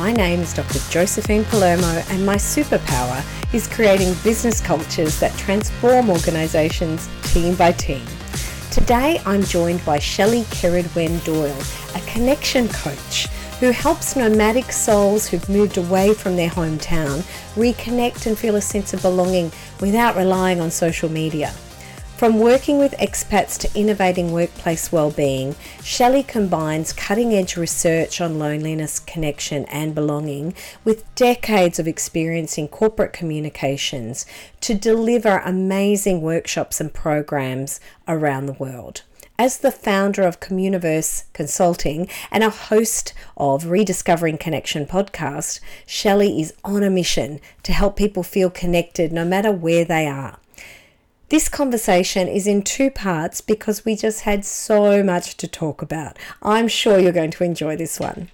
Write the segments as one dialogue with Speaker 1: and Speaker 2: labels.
Speaker 1: My name is Dr. Josephine Palermo, and my superpower is creating business cultures that transform organizations team by team. Today, I'm joined by Shelley Ceridwen Doyle, a connection coach who helps nomadic souls who've moved away from their hometown reconnect and feel a sense of belonging without relying on social media. From working with expats to innovating workplace well-being, Shelley combines cutting-edge research on loneliness, connection and belonging with decades of experience in corporate communications to deliver amazing workshops and programs around the world. As the founder of Communiverse Consulting and a host of Rediscovering Connection podcast, Shelley is on a mission to help people feel connected no matter where they are. This conversation is in two parts because we just had so much to talk about. I'm sure you're going to enjoy this one.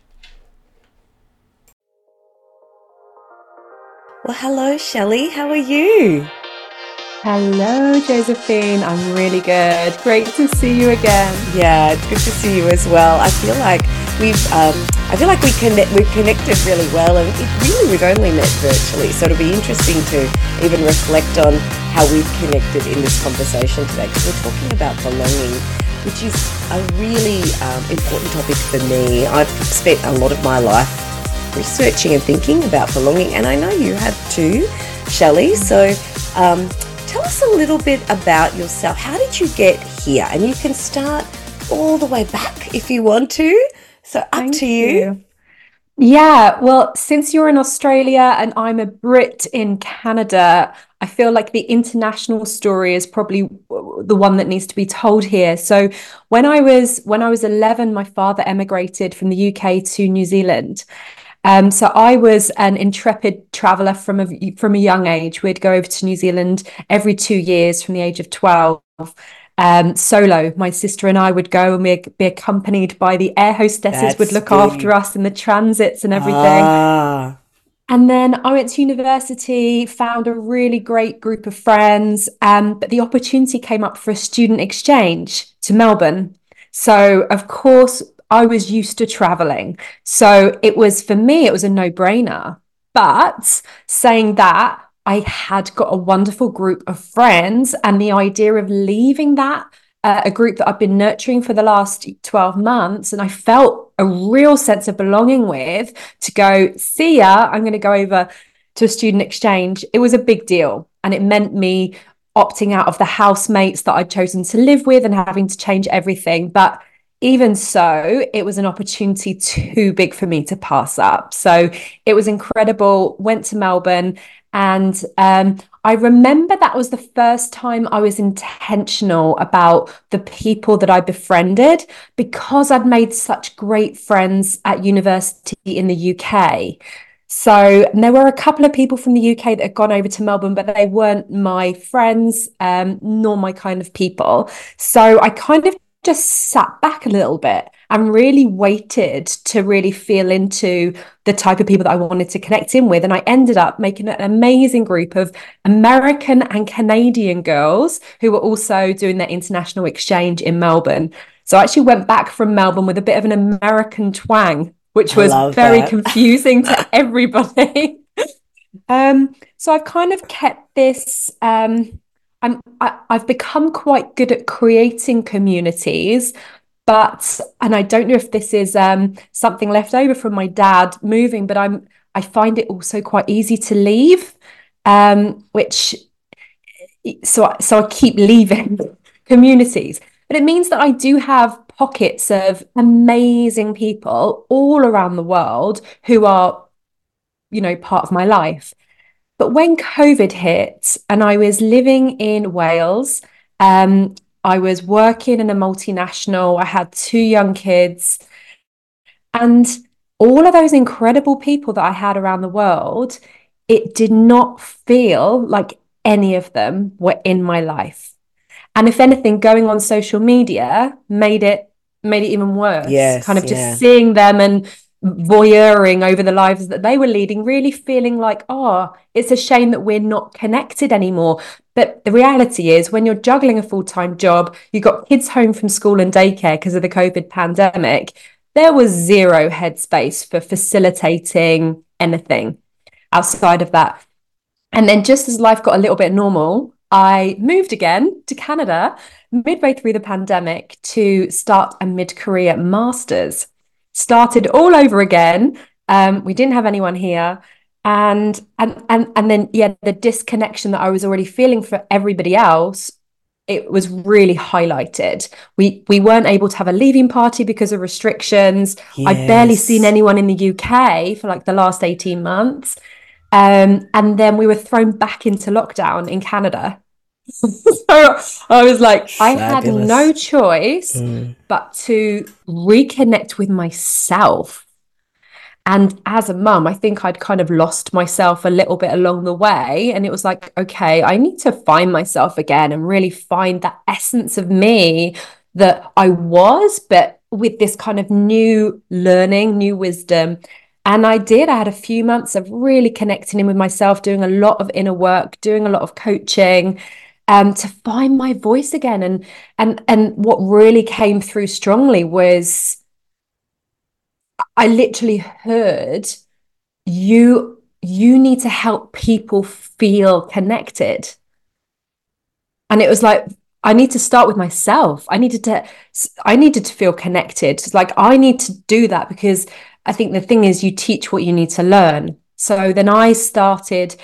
Speaker 1: Well, hello, Shelley. How are you?
Speaker 2: Hello, Josephine. I'm really good. Great to see you again.
Speaker 1: Yeah, it's good to see you as well. I feel like we've, um, I feel like we connect, we've connected really well, and it really we've only met virtually. So it'll be interesting to even reflect on how we've connected in this conversation today because we're talking about belonging, which is a really um, important topic for me. I've spent a lot of my life researching and thinking about belonging, and I know you have too, Shelley. So um, tell us a little bit about yourself. How did you get here? And you can start all the way back if you want to. So up Thank to you. you.
Speaker 2: Yeah, well, since you're in Australia and I'm a Brit in Canada, I feel like the international story is probably the one that needs to be told here. So, when I was when I was 11, my father emigrated from the UK to New Zealand. Um, so I was an intrepid traveller from a from a young age. We'd go over to New Zealand every two years from the age of 12 um, solo. My sister and I would go and we'd be accompanied by the air hostesses That's would look after us in the transits and everything. Ah. And then I went to university, found a really great group of friends, um, but the opportunity came up for a student exchange to Melbourne. So, of course, I was used to traveling. So it was for me, it was a no brainer. But saying that, I had got a wonderful group of friends, and the idea of leaving that, uh, a group that I've been nurturing for the last 12 months, and I felt a real sense of belonging with to go, see ya, I'm going to go over to a student exchange. It was a big deal. And it meant me opting out of the housemates that I'd chosen to live with and having to change everything. But even so, it was an opportunity too big for me to pass up. So it was incredible. Went to Melbourne, and um, I remember that was the first time I was intentional about the people that I befriended because I'd made such great friends at university in the UK. So there were a couple of people from the UK that had gone over to Melbourne, but they weren't my friends, um, nor my kind of people. So I kind of just sat back a little bit and really waited to really feel into the type of people that I wanted to connect in with. And I ended up making an amazing group of American and Canadian girls who were also doing their international exchange in Melbourne. So I actually went back from Melbourne with a bit of an American twang, which was very that. confusing to everybody. um, so I've kind of kept this. Um, I'm, I, I've become quite good at creating communities but and i don't know if this is um, something left over from my dad moving but i'm i find it also quite easy to leave um, which so so i keep leaving communities. But it means that i do have pockets of amazing people all around the world who are you know part of my life. But when covid hit and i was living in wales um, I was working in a multinational. I had two young kids. And all of those incredible people that I had around the world, it did not feel like any of them were in my life. And if anything, going on social media made it made it even worse. Yes, kind of just yeah. seeing them and voyeuring over the lives that they were leading, really feeling like, oh, it's a shame that we're not connected anymore. But the reality is, when you're juggling a full time job, you've got kids home from school and daycare because of the COVID pandemic, there was zero headspace for facilitating anything outside of that. And then just as life got a little bit normal, I moved again to Canada midway through the pandemic to start a mid career master's. Started all over again. Um, we didn't have anyone here. And and and and then yeah, the disconnection that I was already feeling for everybody else it was really highlighted. We we weren't able to have a leaving party because of restrictions. Yes. I'd barely seen anyone in the UK for like the last 18 months. Um, and then we were thrown back into lockdown in Canada. so I was like, Fabulous. I had no choice mm. but to reconnect with myself and as a mum, I think I'd kind of lost myself a little bit along the way. And it was like, okay, I need to find myself again and really find that essence of me that I was, but with this kind of new learning, new wisdom. And I did. I had a few months of really connecting in with myself, doing a lot of inner work, doing a lot of coaching. Um, to find my voice again and and and what really came through strongly was I literally heard you you need to help people feel connected. And it was like I need to start with myself. I needed to I needed to feel connected. Like I need to do that because I think the thing is you teach what you need to learn. So then I started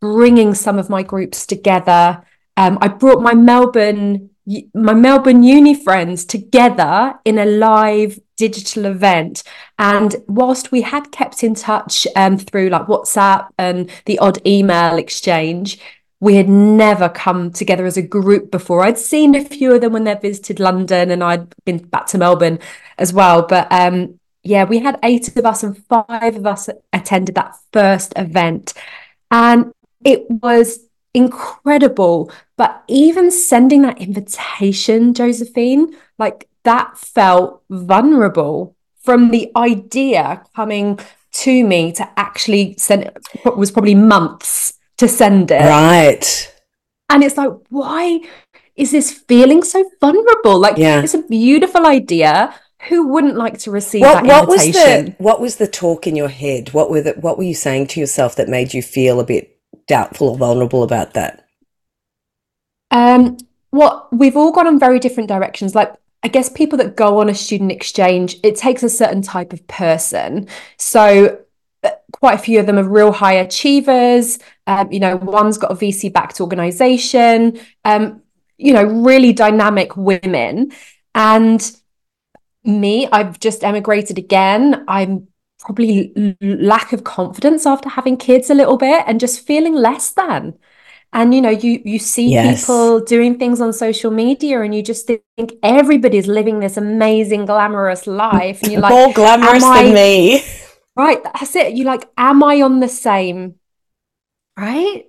Speaker 2: bringing some of my groups together. Um, I brought my Melbourne my Melbourne uni friends together in a live digital event. And whilst we had kept in touch um, through like WhatsApp and the odd email exchange, we had never come together as a group before. I'd seen a few of them when they visited London and I'd been back to Melbourne as well. But um, yeah, we had eight of us and five of us attended that first event. And it was incredible. But even sending that invitation, Josephine, like that felt vulnerable from the idea coming to me to actually send it was probably months to send it.
Speaker 1: Right.
Speaker 2: And it's like, why is this feeling so vulnerable? Like yeah. it's a beautiful idea. Who wouldn't like to receive what, that
Speaker 1: what invitation? Was the, what was the talk in your head? What were the, what were you saying to yourself that made you feel a bit doubtful or vulnerable about that?
Speaker 2: Um, what we've all gone in very different directions. Like I guess people that go on a student exchange, it takes a certain type of person. So uh, quite a few of them are real high achievers. Um, you know, one's got a VC backed organization, um, you know, really dynamic women. And me, I've just emigrated again. I'm probably lack of confidence after having kids a little bit and just feeling less than. And you know you you see yes. people doing things on social media and you just think everybody's living this amazing glamorous life and you're like
Speaker 1: more glamorous I... than me.
Speaker 2: Right that's it. You're like am i on the same? Right?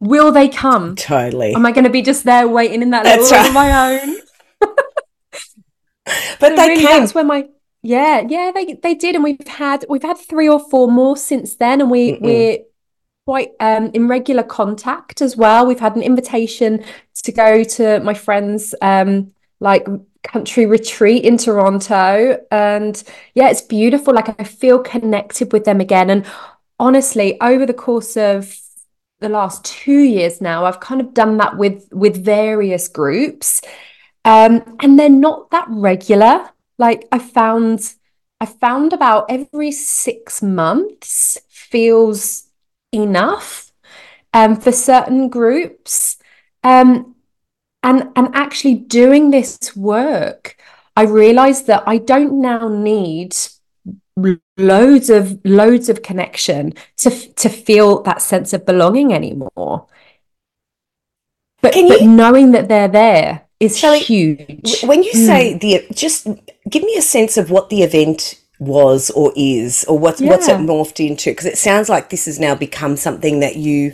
Speaker 2: Will they come?
Speaker 1: Totally.
Speaker 2: Am i going to be just there waiting in that that's little right. of my own?
Speaker 1: But so they really, came
Speaker 2: that's where my yeah yeah they they did and we've had we've had three or four more since then and we Mm-mm. we're quite um, in regular contact as well. We've had an invitation to go to my friend's um, like country retreat in Toronto. And yeah, it's beautiful. Like I feel connected with them again. And honestly, over the course of the last two years now, I've kind of done that with with various groups. Um, and they're not that regular. Like I found I found about every six months feels enough um, for certain groups. Um, and, and actually doing this work, I realized that I don't now need loads of loads of connection to to feel that sense of belonging anymore. But, you, but knowing that they're there is Shelley, huge.
Speaker 1: When you say mm. the just give me a sense of what the event was or is or what's yeah. what's it morphed into because it sounds like this has now become something that you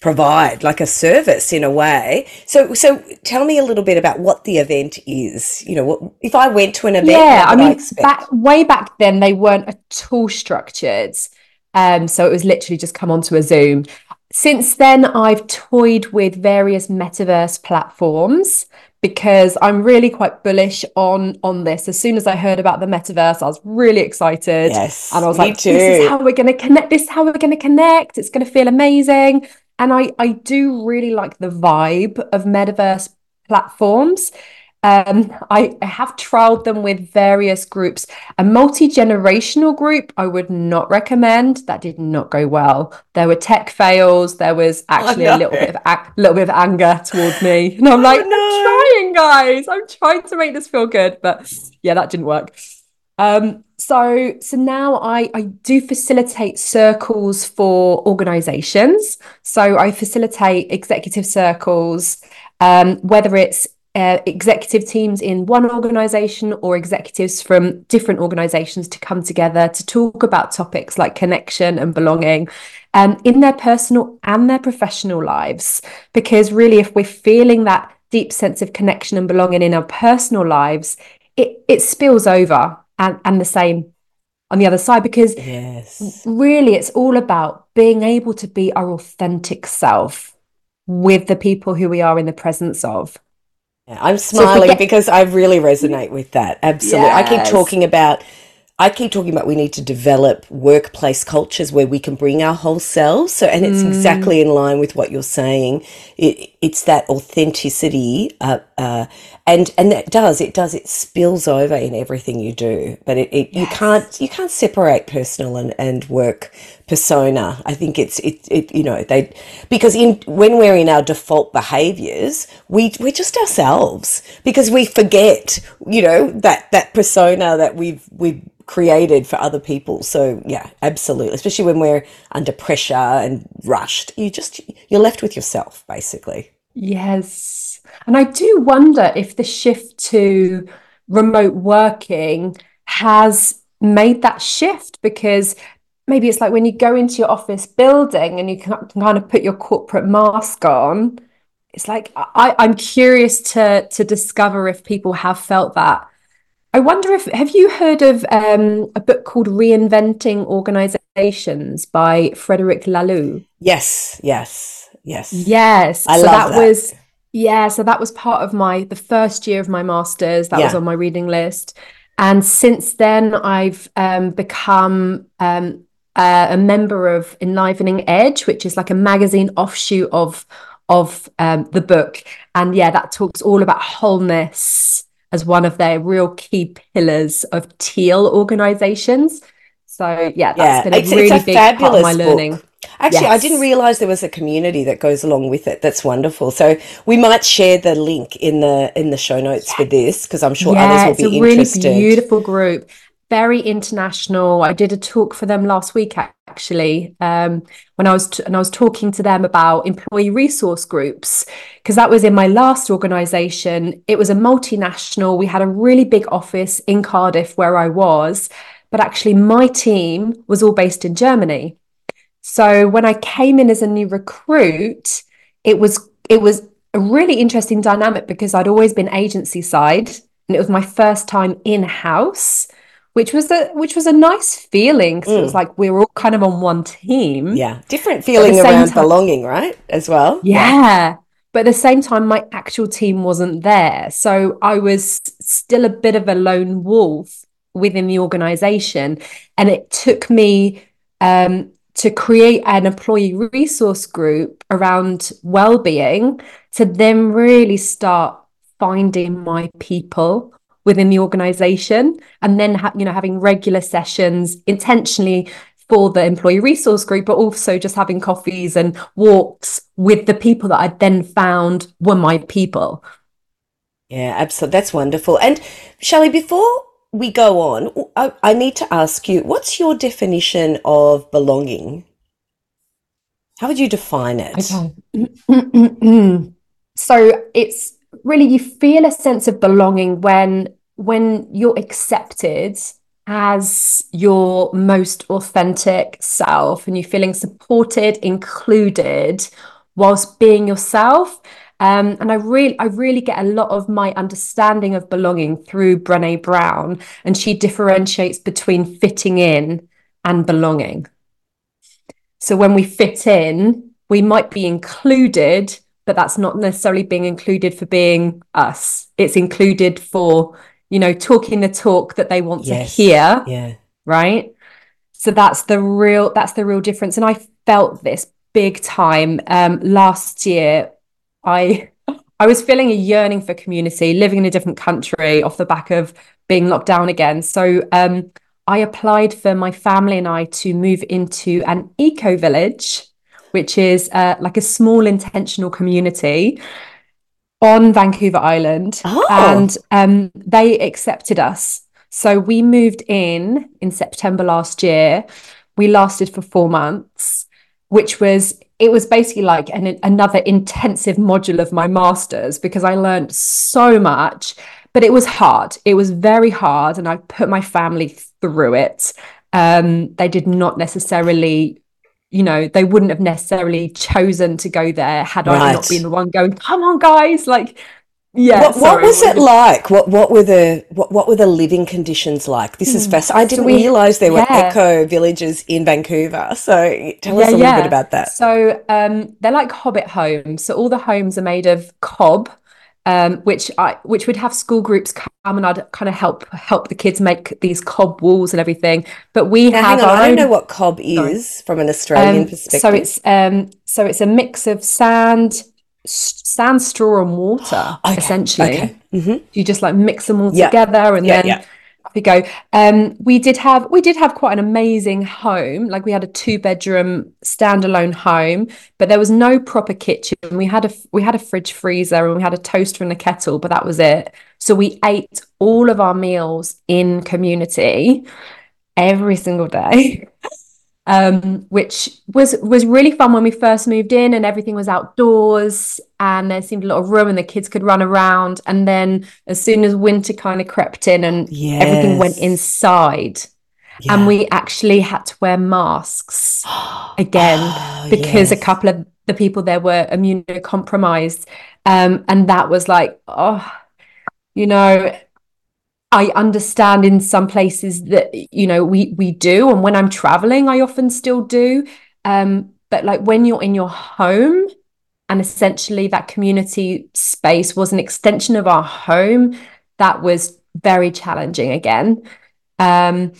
Speaker 1: provide like a service in a way so so tell me a little bit about what the event is you know what, if i went to an event
Speaker 2: yeah i mean I back way back then they weren't at all structured um so it was literally just come onto a zoom since then i've toyed with various metaverse platforms because I'm really quite bullish on on this. As soon as I heard about the metaverse, I was really excited.
Speaker 1: Yes,
Speaker 2: and I was like, too. "This is how we're going to connect. This is how we're going to connect. It's going to feel amazing." And I I do really like the vibe of metaverse platforms. Um, I, have trialed them with various groups. A multi generational group, I would not recommend. That did not go well. There were tech fails. There was actually oh, no. a little bit of a little bit of anger towards me, and I'm like, oh, no. I'm trying, guys. I'm trying to make this feel good, but yeah, that didn't work. Um, so so now I I do facilitate circles for organizations. So I facilitate executive circles, um, whether it's uh, executive teams in one organization or executives from different organizations to come together to talk about topics like connection and belonging um, in their personal and their professional lives. Because really, if we're feeling that deep sense of connection and belonging in our personal lives, it, it spills over and, and the same on the other side because
Speaker 1: yes.
Speaker 2: really it's all about being able to be our authentic self with the people who we are in the presence of
Speaker 1: I'm smiling so because I really resonate with that. Absolutely. Yes. I keep talking about I keep talking about we need to develop workplace cultures where we can bring our whole selves. So, and it's mm. exactly in line with what you're saying. It, it's that authenticity, uh, uh, and and that does it does it spills over in everything you do. But it, it yes. you can't you can't separate personal and, and work persona. I think it's it, it you know they because in when we're in our default behaviors, we we're just ourselves because we forget you know that that persona that we've we've created for other people. So yeah, absolutely. Especially when we're under pressure and rushed, you just you're left with yourself basically.
Speaker 2: Yes. And I do wonder if the shift to remote working has made that shift because maybe it's like when you go into your office building and you can, can kind of put your corporate mask on it's like I, i'm curious to to discover if people have felt that I wonder if have you heard of um, a book called Reinventing Organizations by Frederic Laloux?
Speaker 1: Yes, yes, yes,
Speaker 2: yes.
Speaker 1: I so love that,
Speaker 2: that. was yeah. So that was part of my the first year of my masters. That yeah. was on my reading list, and since then I've um, become um, uh, a member of Enlivening Edge, which is like a magazine offshoot of of um, the book, and yeah, that talks all about wholeness as one of their real key pillars of teal organizations. So yeah, that's yeah, been a it's, really it's a big part of my learning.
Speaker 1: Actually, yes. I didn't realize there was a community that goes along with it. That's wonderful. So we might share the link in the in the show notes for this because I'm sure yeah, others will be interested.
Speaker 2: It's a really beautiful group very international. I did a talk for them last week actually um, when I was t- and I was talking to them about employee resource groups because that was in my last organization. It was a multinational. We had a really big office in Cardiff where I was, but actually my team was all based in Germany. So when I came in as a new recruit, it was it was a really interesting dynamic because I'd always been agency side and it was my first time in house which was a which was a nice feeling because mm. it was mm. like we were all kind of on one team.
Speaker 1: Yeah, different feeling around time, belonging, right? As well.
Speaker 2: Yeah. yeah. But at the same time, my actual team wasn't there. So I was still a bit of a lone wolf within the organization. And it took me um, to create an employee resource group around well-being to then really start finding my people within the organization and then ha- you know having regular sessions intentionally for the employee resource group but also just having coffees and walks with the people that i then found were my people.
Speaker 1: Yeah absolutely that's wonderful. And Shelley before we go on I, I need to ask you what's your definition of belonging how would you define it
Speaker 2: okay. so it's really you feel a sense of belonging when when you're accepted as your most authentic self and you're feeling supported, included, whilst being yourself. Um, and I really, I really get a lot of my understanding of belonging through Brené Brown, and she differentiates between fitting in and belonging. So when we fit in, we might be included, but that's not necessarily being included for being us. It's included for, you know, talking the talk that they want yes. to hear.
Speaker 1: Yeah.
Speaker 2: Right. So that's the real that's the real difference. And I felt this big time. Um, last year, I I was feeling a yearning for community, living in a different country off the back of being locked down again. So um, I applied for my family and I to move into an eco village, which is uh, like a small intentional community on Vancouver Island.
Speaker 1: Oh.
Speaker 2: And um, they accepted us. So we moved in in September last year. We lasted for four months, which was it was basically like an, another intensive module of my master's because I learned so much, but it was hard. It was very hard. And I put my family through it. Um, they did not necessarily, you know, they wouldn't have necessarily chosen to go there had right. I not been the one going, come on, guys, like yeah.
Speaker 1: What, what was it like? What what were the what, what were the living conditions like? This is hmm. fast. I didn't so realize there were yeah. eco villages in Vancouver. So tell yeah, us a little bit about that.
Speaker 2: So um, they're like hobbit homes. So all the homes are made of cob. Um, which I which would have school groups come and I'd kind of help help the kids make these cob walls and everything. But we now, have.
Speaker 1: I don't know what cob is Sorry. from an Australian um, perspective.
Speaker 2: So it's um so it's a mix of sand, sand, straw, and water, okay. essentially. Okay. Mm-hmm. You just like mix them all yeah. together, and yeah, then yeah. we go. Um, we did have we did have quite an amazing home. Like we had a two bedroom standalone home, but there was no proper kitchen. We had a we had a fridge freezer and we had a toaster and a kettle, but that was it. So we ate all of our meals in community every single day. um, which was was really fun when we first moved in and everything was outdoors and there seemed a lot of room and the kids could run around and then as soon as winter kind of crept in and yes. everything went inside yeah. and we actually had to wear masks again oh, because yes. a couple of the people there were immunocompromised um, and that was like oh you know I understand in some places that you know we we do, and when I'm traveling, I often still do. Um, but like when you're in your home, and essentially that community space was an extension of our home, that was very challenging again. Um,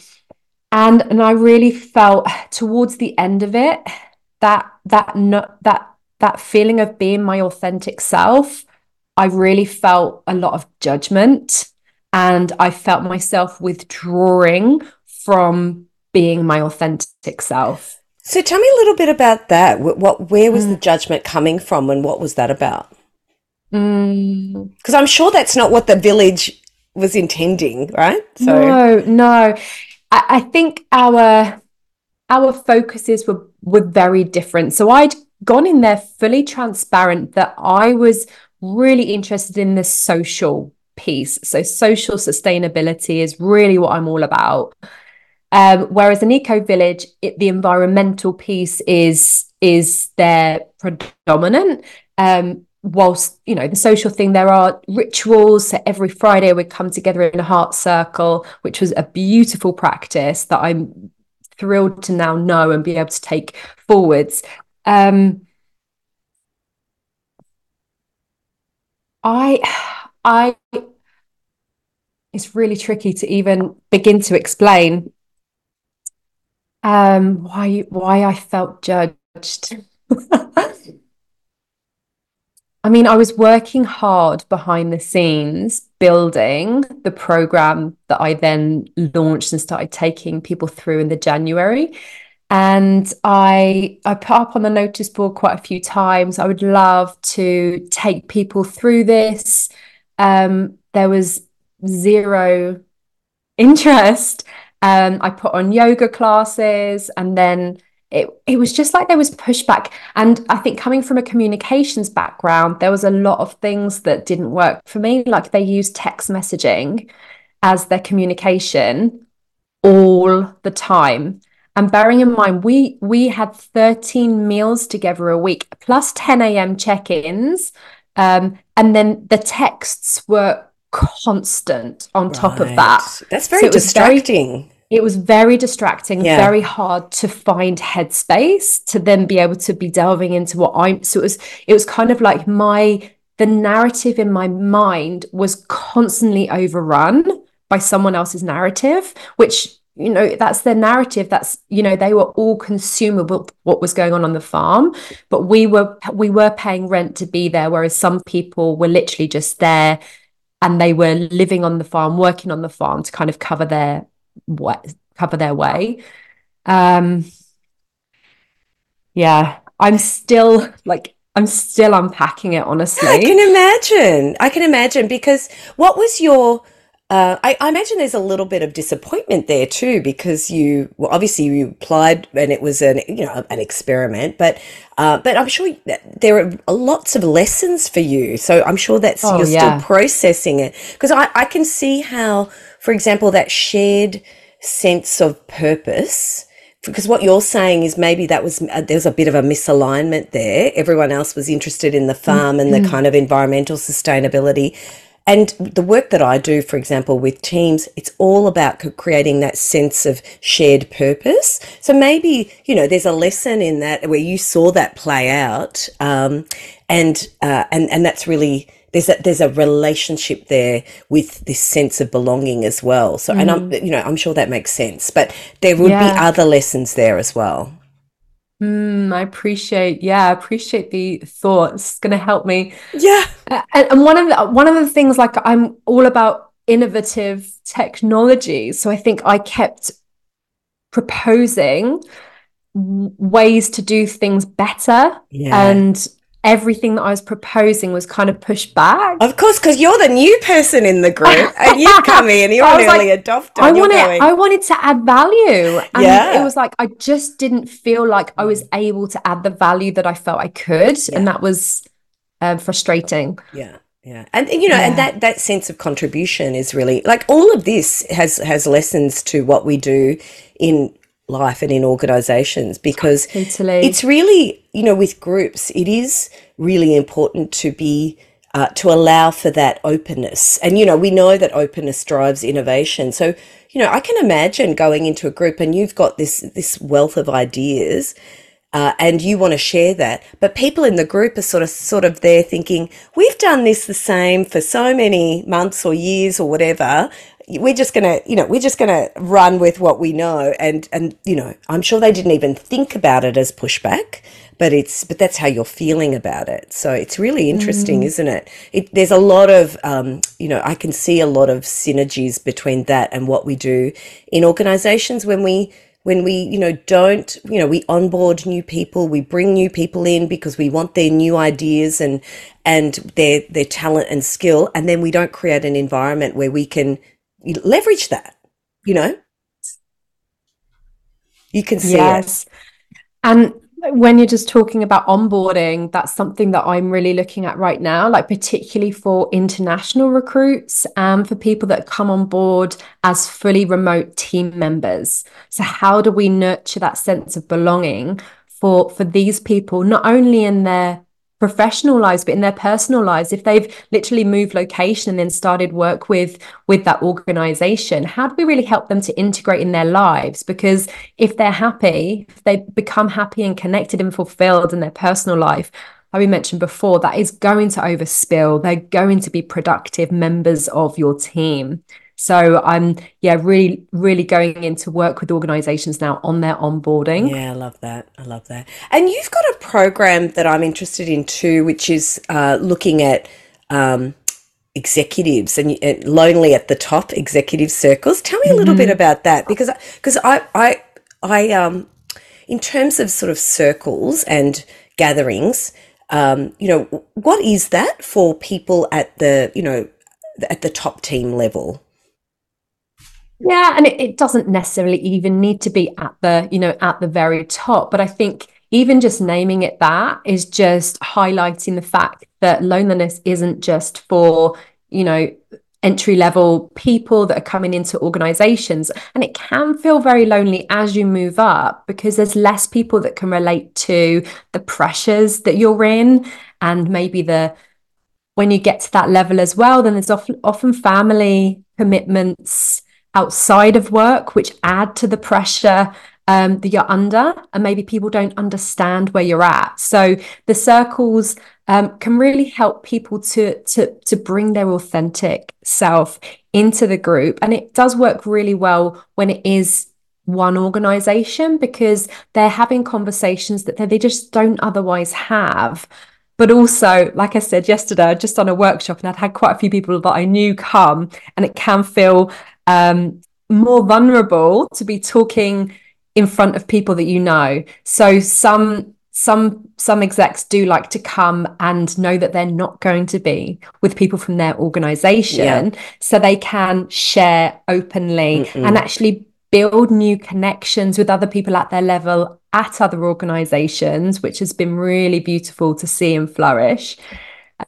Speaker 2: and and I really felt towards the end of it that that no, that that feeling of being my authentic self, I really felt a lot of judgment and I felt myself withdrawing from being my authentic self.
Speaker 1: So tell me a little bit about that. What, where was mm. the judgment coming from, and what was that about? Because
Speaker 2: mm.
Speaker 1: I'm sure that's not what the village was intending, right?
Speaker 2: So no, no. I, I think our our focuses were were very different. So I'd gone in there fully transparent that I was really interested in the social piece. So social sustainability is really what I'm all about. Um, whereas an eco village, the environmental piece is is their predominant. Um, whilst you know the social thing, there are rituals. So every Friday we'd come together in a heart circle, which was a beautiful practice that I'm thrilled to now know and be able to take forwards. Um, I I it's really tricky to even begin to explain um, why why I felt judged. I mean, I was working hard behind the scenes building the program that I then launched and started taking people through in the January. And I I put up on the notice board quite a few times. I would love to take people through this um, there was zero interest. Um, I put on yoga classes and then it, it was just like there was pushback. And I think coming from a communications background, there was a lot of things that didn't work for me. Like they used text messaging as their communication all the time. And bearing in mind, we we had 13 meals together a week, plus 10 a.m. check-ins. Um, and then the texts were constant on top of that.
Speaker 1: That's very so distracting. Very,
Speaker 2: it was very distracting,
Speaker 1: Yeah.
Speaker 2: very hard to find headspace to then be able to be delving into what I'm. So it was, it was kind of like my the narrative in my mind was constantly overrun by someone else's narrative, which you know that's their narrative. That's you know they were all consumable what was going on on the farm, but we were we were paying rent to be there, whereas some people were literally just there and they were living on the farm, working on the farm to kind of cover their what cover their way. Um, yeah, I'm still like I'm still unpacking it, Honestly, I
Speaker 1: can imagine. I can imagine because what was your uh, I, I imagine there's a little bit of disappointment there too because you well, obviously you applied and it was an you know an experiment, but uh, but I'm sure that there are lots of lessons for you. So I'm sure that's
Speaker 2: Oh,
Speaker 1: you're
Speaker 2: yeah.
Speaker 1: still processing it because I, I can see how, for example, that shared sense of purpose. Because what you're saying is maybe that was uh, there was a bit of a misalignment there. Everyone else was interested in the farm and the kind of environmental sustainability. And the work that I do, for example, with teams, it's all about creating that sense of shared purpose. So maybe, you know, there's a lesson in that where you saw that play out. Um, and, uh, and, and that's really, there's a, there's a relationship there with this sense of belonging as well. So, and I'm, you know, I'm sure that makes sense, but there would be other lessons there as well.
Speaker 2: Mm, I appreciate, yeah, I appreciate the thoughts. It's going to help me.
Speaker 1: Yeah.
Speaker 2: And, and one of the one of the things, like I'm all about innovative technology, so I think I kept proposing ways to do things better,
Speaker 1: Yeah.
Speaker 2: and everything that I was proposing was kind of pushed back.
Speaker 1: Of course, because you're the new person in the group and you've come in, you're an
Speaker 2: like,
Speaker 1: early adopter.
Speaker 2: I wanted,
Speaker 1: going,
Speaker 2: I wanted to add value. And
Speaker 1: Yeah.
Speaker 2: it was like, I just didn't feel like I was able to add the value that I felt I could.
Speaker 1: Yeah.
Speaker 2: And that was um, frustrating.
Speaker 1: Yeah, yeah, and and, you know, and that that sense of contribution is really like all of this has has lessons to what we do in life and in organizations because
Speaker 2: Totally.
Speaker 1: it's really you know with groups it is really important to be uh, to allow for that openness and you know we know that openness drives innovation so you know i can imagine going into a group and you've got this this wealth of ideas uh, and you want to share that but people in the group are sort of sort of there thinking we've done this the same for so many months or years or whatever we're just gonna you know we're just gonna run with what we know. And and you know i'm sure they didn't even think about it as pushback but it's but that's how you're feeling about it. So it's really interesting isn't it? it there's a lot of um, you know i can see a lot of synergies between that and what we do in organizations when we when we you know don't you know we onboard new people we bring new people in because we want their new ideas and and their their talent and skill and then we don't create an environment where we can leverage that you know you can see it
Speaker 2: Yes. And when you're just talking about onboarding, that's something that I'm really looking at right now, like particularly for international recruits and for people that come on board as fully remote team members. So how do we nurture that sense of belonging for for these people, not only in their professional lives but in their personal lives if they've literally moved location and then started work with with that organization how do we really help them to integrate in their lives? Because if they're happy if they become happy and connected and fulfilled in their personal life like we mentioned before that is going to overspill. They're going to be productive members of your team so i'm yeah really really going into work with organizations now on their onboarding
Speaker 1: Yeah, I love that. I love that. And you've got a program that I'm interested in too, which is uh, looking at um, executives and, and lonely at the top executive circles. Tell me a little bit about that because because I I I um in terms of sort of circles and gatherings, um, you know, what is that for people at the you know at the top team level?
Speaker 2: Yeah, and it, it doesn't necessarily even need to be at the, you know, at the very top. But I think even just naming it that is just highlighting the fact that loneliness isn't just for, you know, entry level people that are coming into organizations. And it can feel very lonely as you move up because there's less people that can relate to the pressures that you're in and maybe the when you get to that level as well, then there's often often family commitments outside of work, which add to the pressure um, that you're under, and maybe people don't understand where you're at. So the circles um, can really help people to to to bring their authentic self into the group, and it does work really well when it is one organization because they're having conversations that they just don't otherwise have. But also, like I said yesterday, just on a workshop and I'd had quite a few people that I knew come, and it can feel um, more vulnerable to be talking in front of people that you know. So some some some execs do like to come and know that they're not going to be with people from their organization yeah. so they can share openly Mm-mm. and actually build new connections with other people at their level at other organizations which has been really beautiful to see and flourish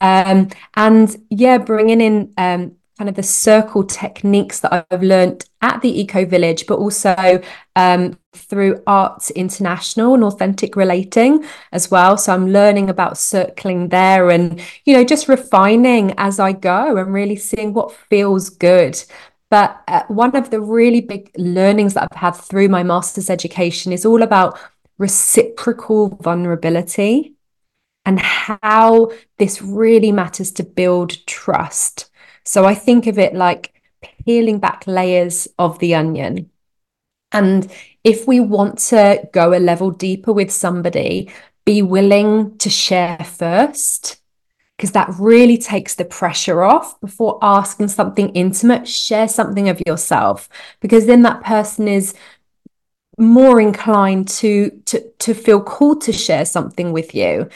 Speaker 2: um, and yeah bringing in um, kind of the circle techniques that I've learned at the Eco Village, but also um, through Arts International and authentic relating as well. So I'm learning about circling there and, you know, just refining as I go and really seeing what feels good. But uh, one of the really big learnings that I've had through my master's education is all about reciprocal vulnerability and how this really matters to build trust so I think of it like peeling back layers of the onion. And if we want to go a level deeper with somebody, be willing to share first, because that really takes the pressure off before asking something intimate. Share something of yourself, because then that person is more inclined to to to feel called to share something with you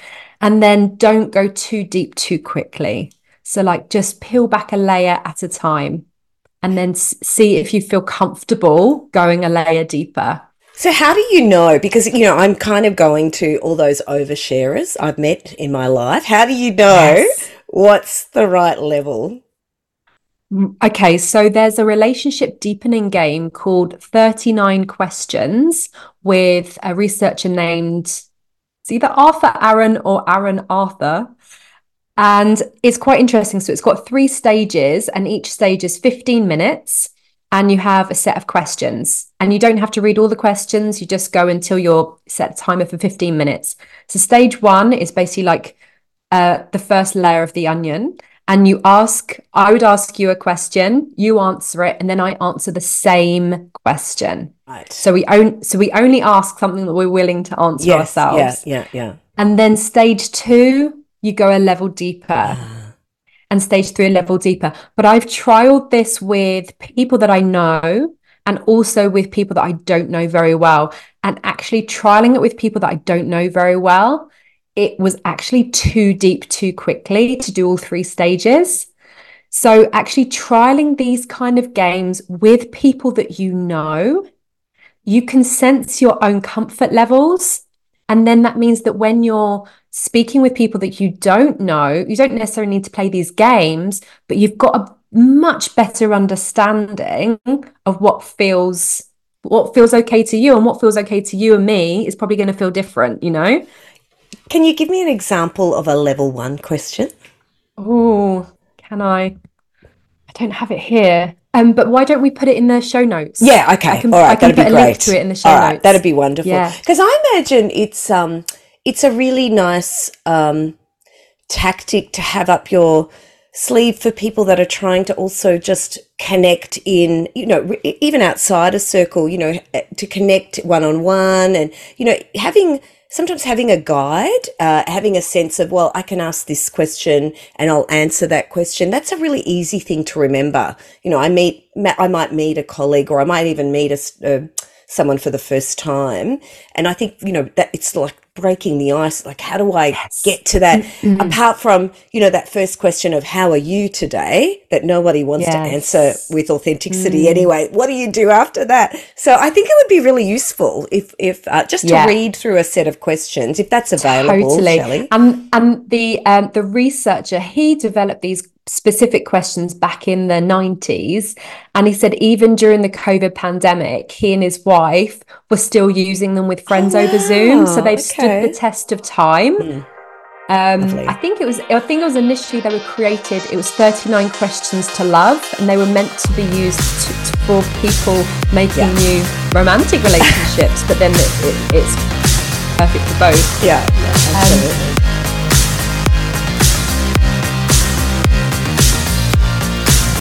Speaker 2: and then don't go too deep too quickly so, like, just peel back a layer at a time and then see if you feel comfortable going a layer deeper.
Speaker 1: So, how do you know? Because, you know, I'm kind of going to all those oversharers I've met in my life. How do you know yes. what's the right level?
Speaker 2: Mm, okay, so there's a relationship deepening game called 39 Questions with a researcher named it's either Arthur Aron or Aaron Arthur. And it's quite interesting. So it's got three stages, and each stage is 15 minutes. And you have a set of questions. And you don't have to read all the questions. You just go until your set timer for 15 minutes. So stage one is basically like uh, the first layer of the onion. And you ask, I would ask you a question, you answer it, and then I answer the same question. Right. So we own so we only ask something that we're willing to answer yes, ourselves.
Speaker 1: Yeah, yeah, yeah.
Speaker 2: And then stage two you go a level deeper. Ah. and stage three a level deeper. But I've trialed this with people that I know and also with people that I don't know very well. And actually trialing it with people that I don't know very well, it was actually too deep too quickly to do all three stages. So actually trialing these kind of games with people that you know, you can sense your own comfort levels. And then that means that when you're speaking with people that you don't know, you don't necessarily need to play these games, but you've got a much better understanding of what feels what feels okay to you and what feels okay to you and me is probably going to feel different, you know?
Speaker 1: Can you give me an example of a level 1 question?
Speaker 2: Oh, can I? I don't have it here. Um, but why don't we put it in the show notes?
Speaker 1: Yeah, okay. I can, All right, I can that'd put be a great. link
Speaker 2: to it in the show All right, notes.
Speaker 1: That'd be wonderful. Because yeah. I imagine it's um it's a really nice um, tactic to have up your sleeve for people that are trying to also just connect in, you know, even outside a circle, you know, to connect one on one and, you know, having sometimes having a guide, uh, having a sense of, well, I can ask this question and I'll answer that question. That's a really easy thing to remember. You know, I meet, I might meet a colleague or I might even meet a, uh, someone for the first time. And I think, you know, that it's like breaking the ice like how do i yes. get to that mm-hmm. apart from you know that first question of how are you today that nobody wants yes. to answer with authenticity mm. anyway what do you do after that so i think it would be really useful if if uh, just to read through a set of questions if that's available totally Shelley.
Speaker 2: and and the um the researcher he developed these specific questions back in the 90s. And he said, even during the COVID pandemic, he and his wife were still using them with friends oh, over Zoom. So they've okay. stood the test of time. Mm. Um, I think it was. I think it was initially they were created. It was 39 questions to love, and they were meant to be used to, to, for people making yeah. new romantic relationships. but then it, it, it's perfect for both.
Speaker 1: Yeah, yeah absolutely. Um,